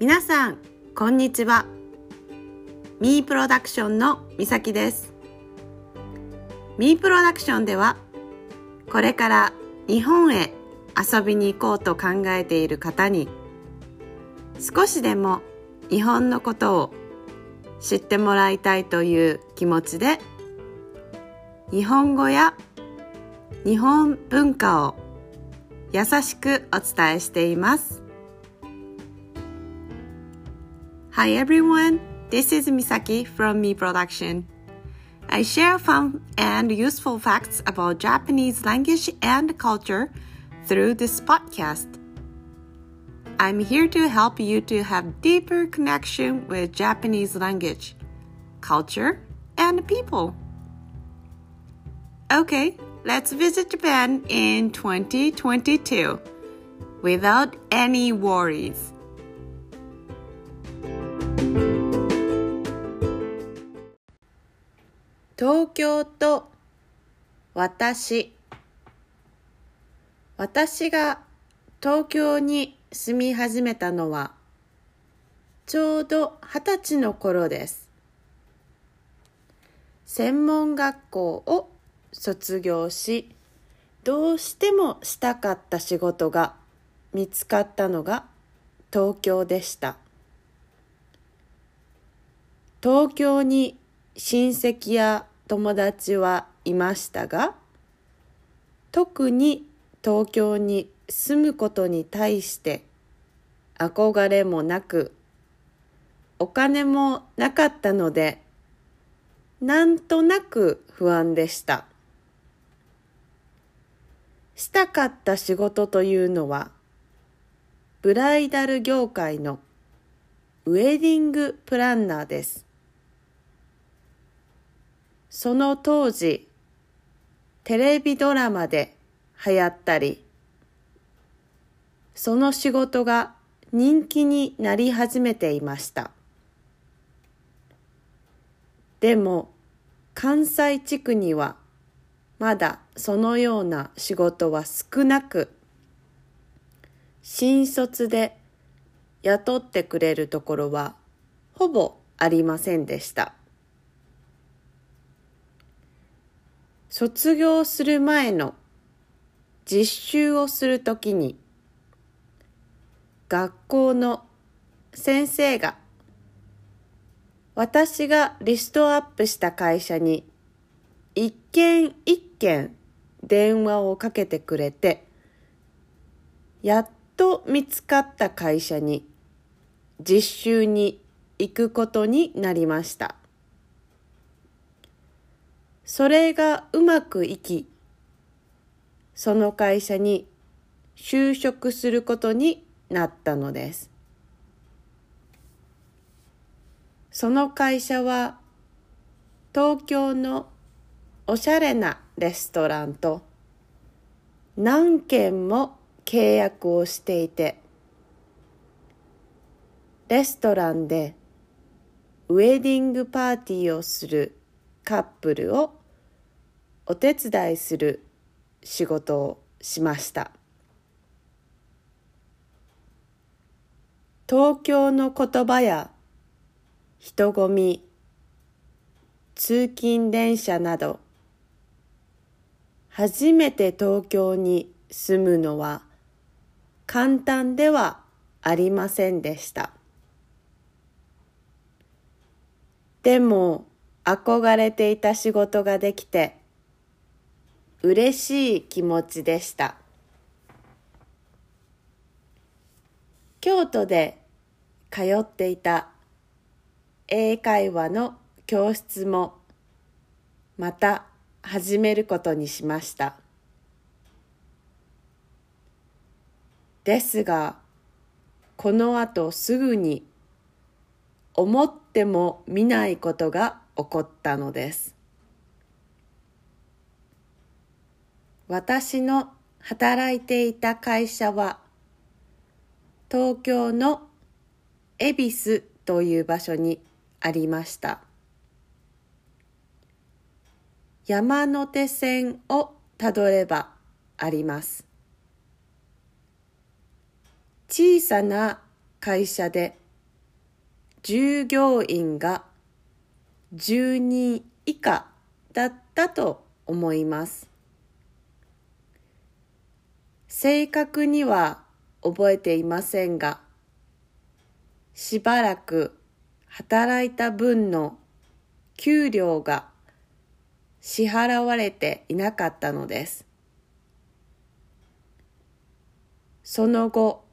皆さんこんにちはミープロダクションのみさきですミープロダクションではこれから日本へ遊びに行こうと考えている方に少しでも日本のことを知ってもらいたいという気持ちで日本語や日本文化を優しくお伝えしています。Hi everyone, this is Misaki from Me Production. I share fun and useful facts about Japanese language and culture through this podcast. I'm here to help you to have deeper connection with Japanese language, culture, and people. Okay, let's visit Japan in 2022 without any worries. 東京と私私が東京に住み始めたのはちょうど二十歳の頃です。専門学校を卒業しどうしてもしたかった仕事が見つかったのが東京でした東京に親戚や友達はいましたが特に東京に住むことに対して憧れもなくお金もなかったのでなんとなく不安でした。したかった仕事というのは、ブライダル業界のウェディングプランナーです。その当時、テレビドラマで流行ったり、その仕事が人気になり始めていました。でも、関西地区にはまだそのような仕事は少なく、新卒で雇ってくれるところはほぼありませんでした。卒業する前の実習をするときに学校の先生が私がリストアップした会社に一件一件電話をかけてくれて、やっと見つかった会社に実習に行くことになりました。それがうまくいき、その会社に就職することになったのです。その会社は東京のおしゃれなレストランと何件も契約をしていてレストランでウェディングパーティーをするカップルをお手伝いする仕事をしました東京の言葉や人混み通勤電車など初めて東京に住むのは簡単ではありませんでした。でも憧れていた仕事ができて嬉しい気持ちでした。京都で通っていた英会話の教室もまた始めることにしましたですがこの後すぐに思っても見ないことが起こったのです私の働いていた会社は東京の恵比寿という場所にありました山手線をたどればあります。小さな会社で従業員が10人以下だったと思います。正確には覚えていませんが、しばらく働いた分の給料が支払われていなかったのです。その後、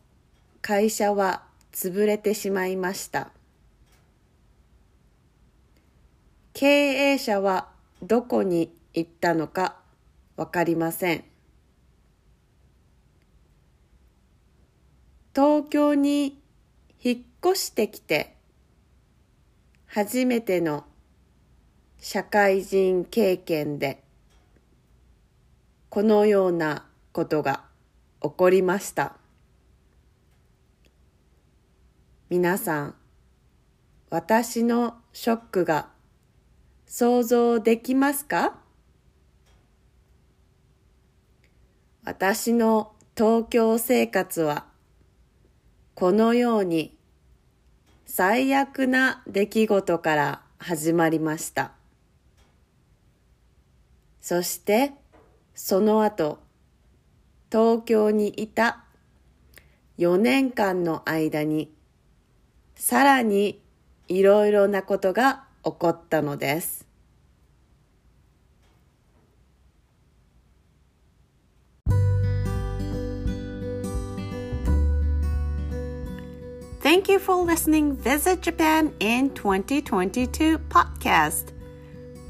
会社は潰れてしまいました。経営者はどこに行ったのかわかりません。東京に引っ越してきて初めての社会人経験でこのようなことが起こりました。皆さん、私のショックが想像できますか？私の東京生活はこのように最悪な出来事から始まりました。そしてその後東京にいた4年間の間にさらにいろいろなことが起こったのです。Thank you for listening Visit Japan in 2022 podcast.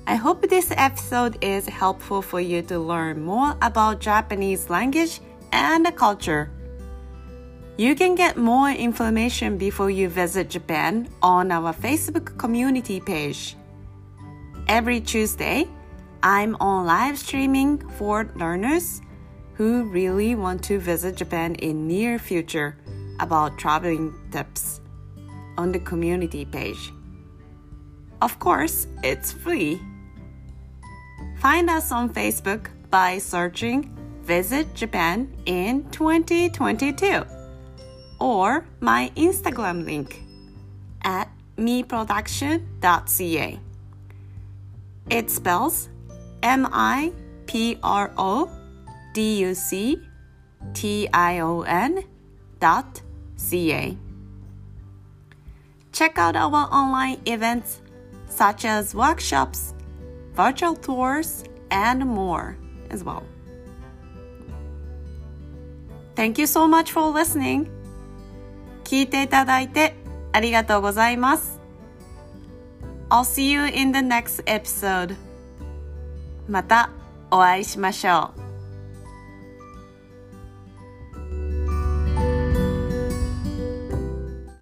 I hope this episode is helpful for you to learn more about Japanese language and culture. You can get more information before you visit Japan on our Facebook community page. Every Tuesday, I'm on live streaming for learners who really want to visit Japan in near future about traveling tips on the community page. Of course, it's free. Find us on Facebook by searching Visit Japan in 2022 or my Instagram link at meproduction.ca. It spells M I P R O D U C T I O N dot ca. Check out our online events such as workshops, virtual tours, and more as well. Thank you so much for listening. 聞いていただいてありがとうございます。I'll see you in the next episode. またお会いしましょう。